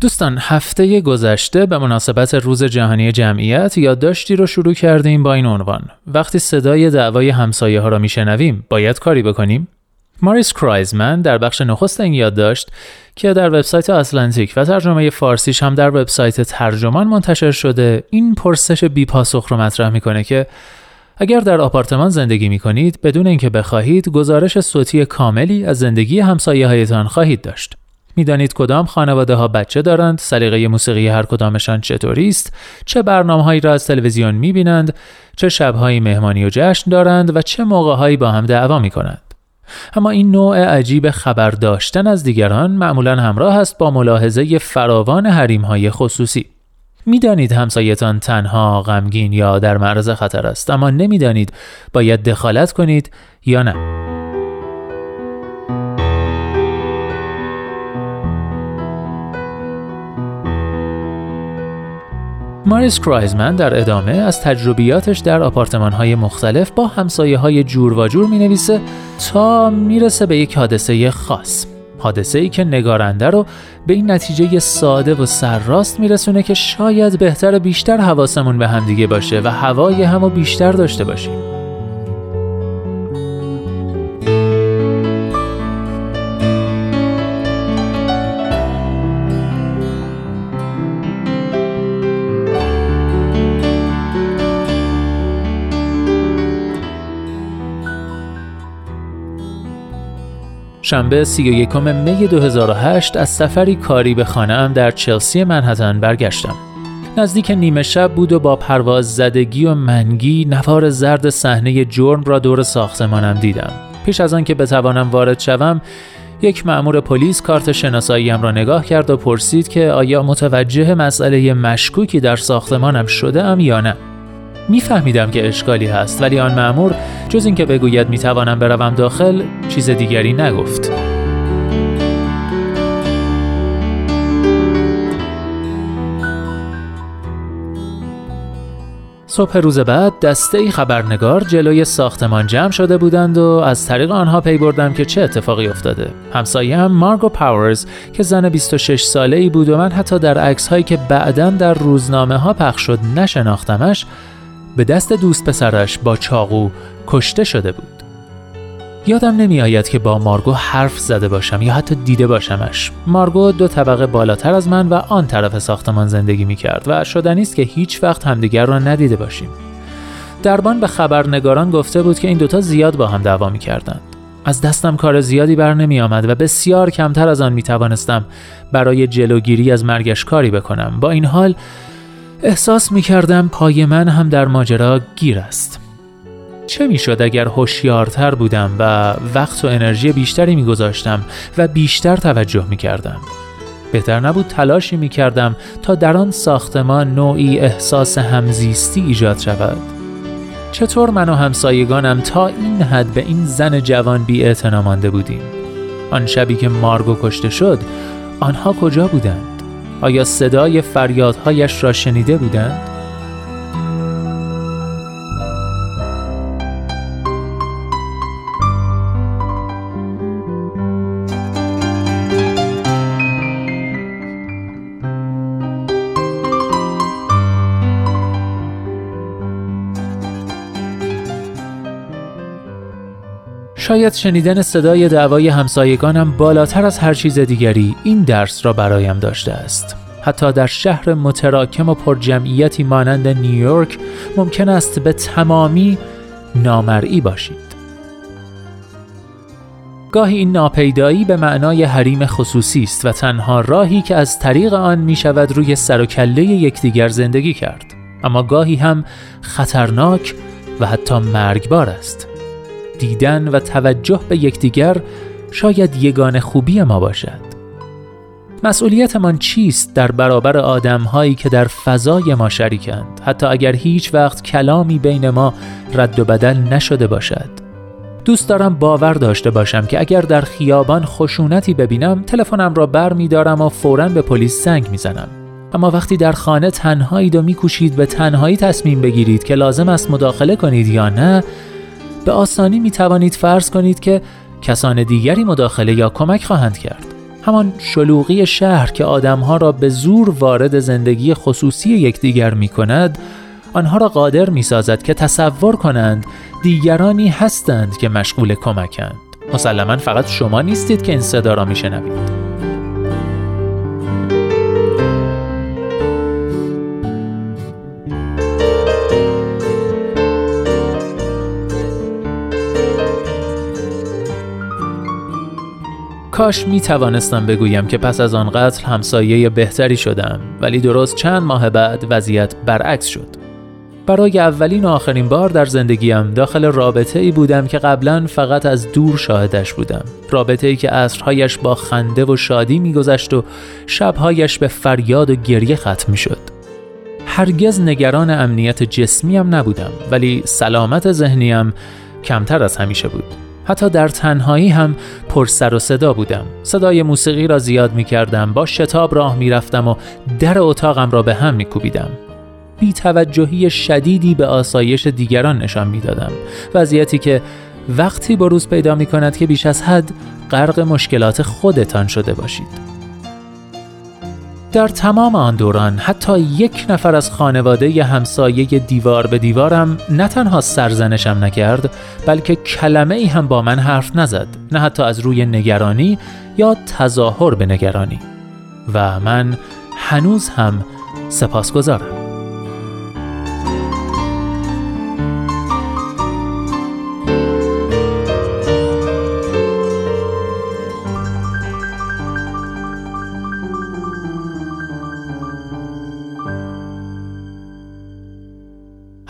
دوستان هفته گذشته به مناسبت روز جهانی جمعیت یادداشتی رو شروع کردیم با این عنوان. وقتی صدای دعوای همسایه ها را میشنویم باید کاری بکنیم؟ ماریس کرایزمن در بخش نخست این یادداشت که در وبسایت آتلانتیک و ترجمه فارسیش هم در وبسایت ترجمان منتشر شده این پرسش بی پاسخ رو مطرح می‌کنه که اگر در آپارتمان زندگی می کنید بدون اینکه بخواهید گزارش صوتی کاملی از زندگی همسایه هایتان خواهید داشت. می‌دانید کدام خانواده ها بچه دارند، سلیقه موسیقی هر کدامشان چطوری است، چه برنامه هایی را از تلویزیون می بینند، چه شبهایی مهمانی و جشن دارند و چه موقعهایی با هم دعوا می کنند. اما این نوع عجیب خبر داشتن از دیگران معمولا همراه است با ملاحظه فراوان حریم های خصوصی. می‌دانید همسایتان تنها غمگین یا در معرض خطر است اما نمی‌دانید باید دخالت کنید یا نه. ماریس کرایزمن در ادامه از تجربیاتش در آپارتمان های مختلف با همسایه های جور و جور می نویسه تا می‌رسه به یک حادثه خاص. حادثه ای که نگارنده رو به این نتیجه ساده و سرراست میرسونه که شاید بهتر بیشتر حواسمون به همدیگه باشه و هوای همو بیشتر داشته باشیم. شنبه 31 می 2008 از سفری کاری به خانهام در چلسی منحتن برگشتم. نزدیک نیمه شب بود و با پرواز زدگی و منگی نوار زرد صحنه جرم را دور ساختمانم دیدم. پیش از آن که بتوانم وارد شوم، یک مأمور پلیس کارت شناساییم را نگاه کرد و پرسید که آیا متوجه مسئله مشکوکی در ساختمانم شده ام یا نه. میفهمیدم که اشکالی هست ولی آن مأمور جز اینکه بگوید می‌توانم بروم داخل چیز دیگری نگفت صبح روز بعد دسته خبرنگار جلوی ساختمان جمع شده بودند و از طریق آنها پی بردم که چه اتفاقی افتاده. همسایه هم مارگو پاورز که زن 26 ساله ای بود و من حتی در عکس هایی که بعدا در روزنامه ها پخش شد نشناختمش به دست دوست پسرش با چاقو کشته شده بود. یادم نمی آید که با مارگو حرف زده باشم یا حتی دیده باشمش. مارگو دو طبقه بالاتر از من و آن طرف ساختمان زندگی می کرد و شدنی است که هیچ وقت همدیگر را ندیده باشیم. دربان به خبرنگاران گفته بود که این دوتا زیاد با هم دعوا می کردند. از دستم کار زیادی بر نمی آمد و بسیار کمتر از آن می توانستم برای جلوگیری از مرگش کاری بکنم. با این حال احساس می کردم پای من هم در ماجرا گیر است. چه می‌شد اگر هوشیارتر بودم و وقت و انرژی بیشتری میگذاشتم و بیشتر توجه می کردم؟ بهتر نبود تلاشی می کردم تا در آن ساختمان نوعی احساس همزیستی ایجاد شود؟ چطور من و همسایگانم تا این حد به این زن جوان بی مانده بودیم؟ آن شبی که مارگو کشته شد آنها کجا بودند؟ آیا صدای فریادهایش را شنیده بودند؟ شاید شنیدن صدای دعوای همسایگانم بالاتر از هر چیز دیگری این درس را برایم داشته است. حتی در شهر متراکم و پرجمعیتی مانند نیویورک ممکن است به تمامی نامرئی باشید. گاهی این ناپیدایی به معنای حریم خصوصی است و تنها راهی که از طریق آن می شود روی سر و کله یکدیگر زندگی کرد. اما گاهی هم خطرناک و حتی مرگبار است. دیدن و توجه به یکدیگر شاید یگان خوبی ما باشد. مسئولیتمان چیست در برابر آدمهایی که در فضای ما شریکند؟ حتی اگر هیچ وقت کلامی بین ما رد و بدل نشده باشد. دوست دارم باور داشته باشم که اگر در خیابان خشونتی ببینم تلفنم را بر می دارم و فورا به پلیس زنگ می‌زنم. اما وقتی در خانه تنهایید و میکوشید به تنهایی تصمیم بگیرید که لازم است مداخله کنید یا نه به آسانی می توانید فرض کنید که کسان دیگری مداخله یا کمک خواهند کرد همان شلوغی شهر که آدمها را به زور وارد زندگی خصوصی یکدیگر می کند آنها را قادر می سازد که تصور کنند دیگرانی هستند که مشغول کمکند مسلما فقط شما نیستید که این صدا را می شنوید. کاش می توانستم بگویم که پس از آن قتل همسایه بهتری شدم ولی درست چند ماه بعد وضعیت برعکس شد. برای اولین و آخرین بار در زندگیم داخل رابطه ای بودم که قبلا فقط از دور شاهدش بودم. رابطه ای که عصرهایش با خنده و شادی میگذشت و شبهایش به فریاد و گریه ختم شد هرگز نگران امنیت جسمیم نبودم ولی سلامت ذهنیم کمتر از همیشه بود. حتی در تنهایی هم پر سر و صدا بودم. صدای موسیقی را زیاد می کردم با شتاب راه می رفتم و در اتاقم را به هم می کوبیدم بی توجهی شدیدی به آسایش دیگران نشان می دادم وضعیتی که وقتی بروز پیدا می کند که بیش از حد غرق مشکلات خودتان شده باشید. در تمام آن دوران حتی یک نفر از خانواده ی همسایه دیوار به دیوارم نه تنها سرزنشم نکرد بلکه کلمه ای هم با من حرف نزد نه حتی از روی نگرانی یا تظاهر به نگرانی. و من هنوز هم سپاسگزارم.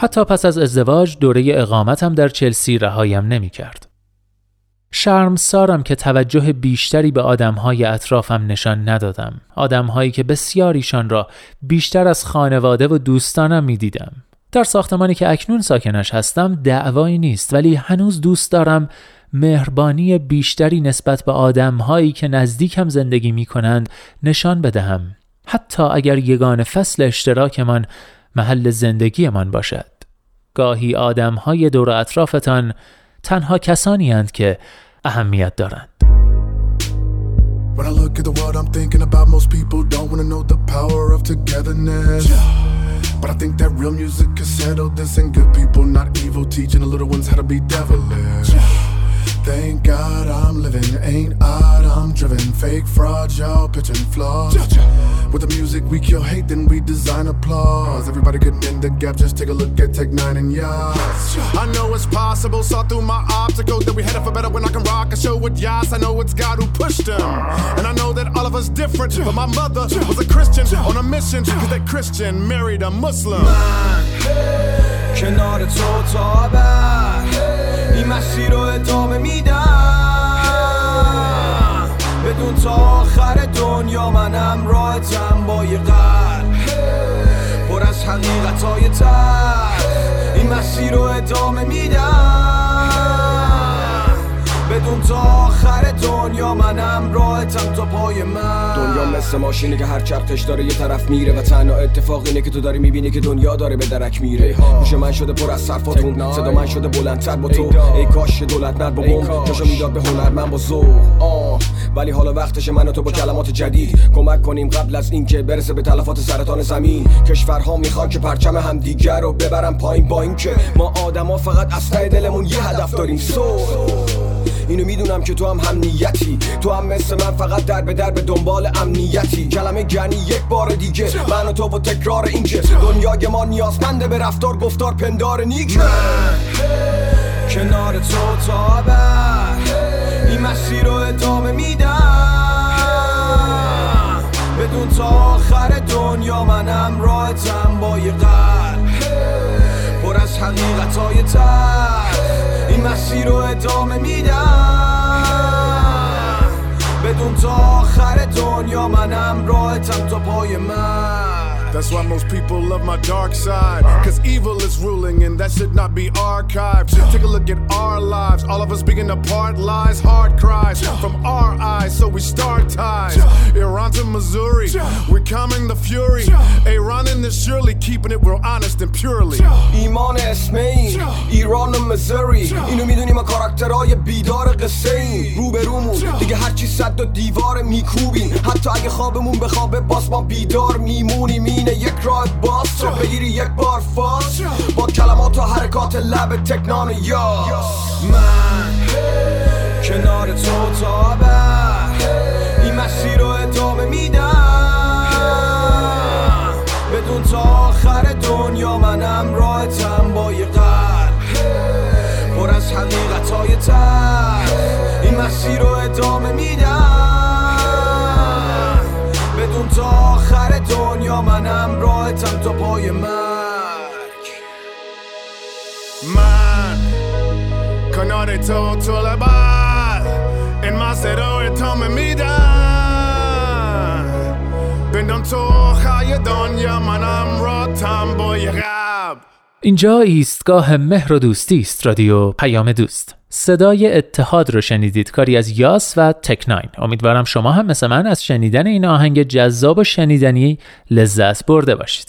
حتی پس از ازدواج دوره اقامتم در چلسی رهایم نمی کرد. شرم سارم که توجه بیشتری به آدمهای اطرافم نشان ندادم. آدمهایی که بسیاریشان را بیشتر از خانواده و دوستانم می دیدم. در ساختمانی که اکنون ساکنش هستم دعوایی نیست ولی هنوز دوست دارم مهربانی بیشتری نسبت به آدمهایی که نزدیکم زندگی می کنند نشان بدهم. حتی اگر یگان فصل اشتراکمان محل زندگیمان باشد گاهی آدم های دور اطرافتان تنها کسانی هند که اهمیت دارند I look at the world, I'm thinking about most people don't know the power of togetherness. But I think that real music can settle this, and good people, not evil, teaching the little ones how to be devilish. Thank God I'm living, ain't odd, I'm driven. Fake fraud, y'all pitching flaws. With the music, we kill hate, then we design applause. Everybody getting in the gap, just take a look at Tech Nine and Yas. I know it's possible, saw through my obstacle that we headed for better when I can rock a show with Yas. I know it's God who pushed them. And I know that all of us different, but my mother was a Christian on a mission, cause that Christian married a Muslim. کنار تو تا این مسیر رو ادامه میدم دنیا منم راحتم با یه قلب. پر از حقیقت های این مسیر رو ادامه میدم. بدون تا آخر دنیا منم راحتم تا پای من. دنیا مثل ماشینی که هر چرخش داره یه طرف میره و تنها اتفاق اینه که تو داری می‌بینی که دنیا داره به درک میره. گوش من شده پر از صرفاتون صدا من شده بلندتر با تو. ای کاش دولت نر با بوم جاشو می‌داد به هنر من با ذوق. ولی حالا وقتش من و تو با کلمات جدید کمک کنیم قبل از اینکه برسه به تلفات سرطان زمین. کشورها می‌خوان که پرچم هم دیگر رو ببرن پایین با اینکه ما آدما فقط از دلمون یه هدف داریم. سو اینو می‌دونم که تو هم هم نیتی تو هم مثل من فقط در به در به دنبال امنیتی. کلمه گنی یک بار دیگه. من و تو و تکرار اینکه دنیای ما نیازمنده به رفتار گفتار پندار نیک. کنار تو تا این مسیر رو ادامه میدم. بدون تا آخر دنیا منم راحتم با یه قلب. پر از حقیقت های این مسیر رو ادامه میدم بدون تا آخر دنیا منم راهتم تا پای من That's why most people love my dark side. Cause evil is ruling and that should not be archived. Take a look at our lives. All of us being apart, lies, hard cries from our eyes. So we start ties. Iran to Missouri, we're calming the fury. Iran in this surely keeping it real honest and purely. ایمان اسمه این ایران و مزوری اینو میدونی ما کاراکترهای بیدار قصه این روبرومون دیگه هرچی صد و دیوار میکوبیم حتی اگه خوابمون به خوابه باز ما بیدار میمونیم اینه یک راه باز رو بگیری یک بار فاز با کلمات و حرکات لب تکنان یاس من. کنار تو تا این مسیر رو ادامه میدم. بدون تا آخر دنیا منم راهتم با یه قلب. پر از حقیقت های این مسیر رو ادامه میدم. بدون تا آخر دنیا منم راهتم تا پای مرگ تو طول بعد این مسیر رو ادامه میدم بندم تو خای دنیا منم راتم با غب اینجا ایستگاه مهر و دوستی است رادیو پیام دوست. صدای اتحاد رو شنیدید. کاری از یاس و تکناین. امیدوارم شما هم مثل من از شنیدن این آهنگ جذاب و شنیدنی لذت برده باشید.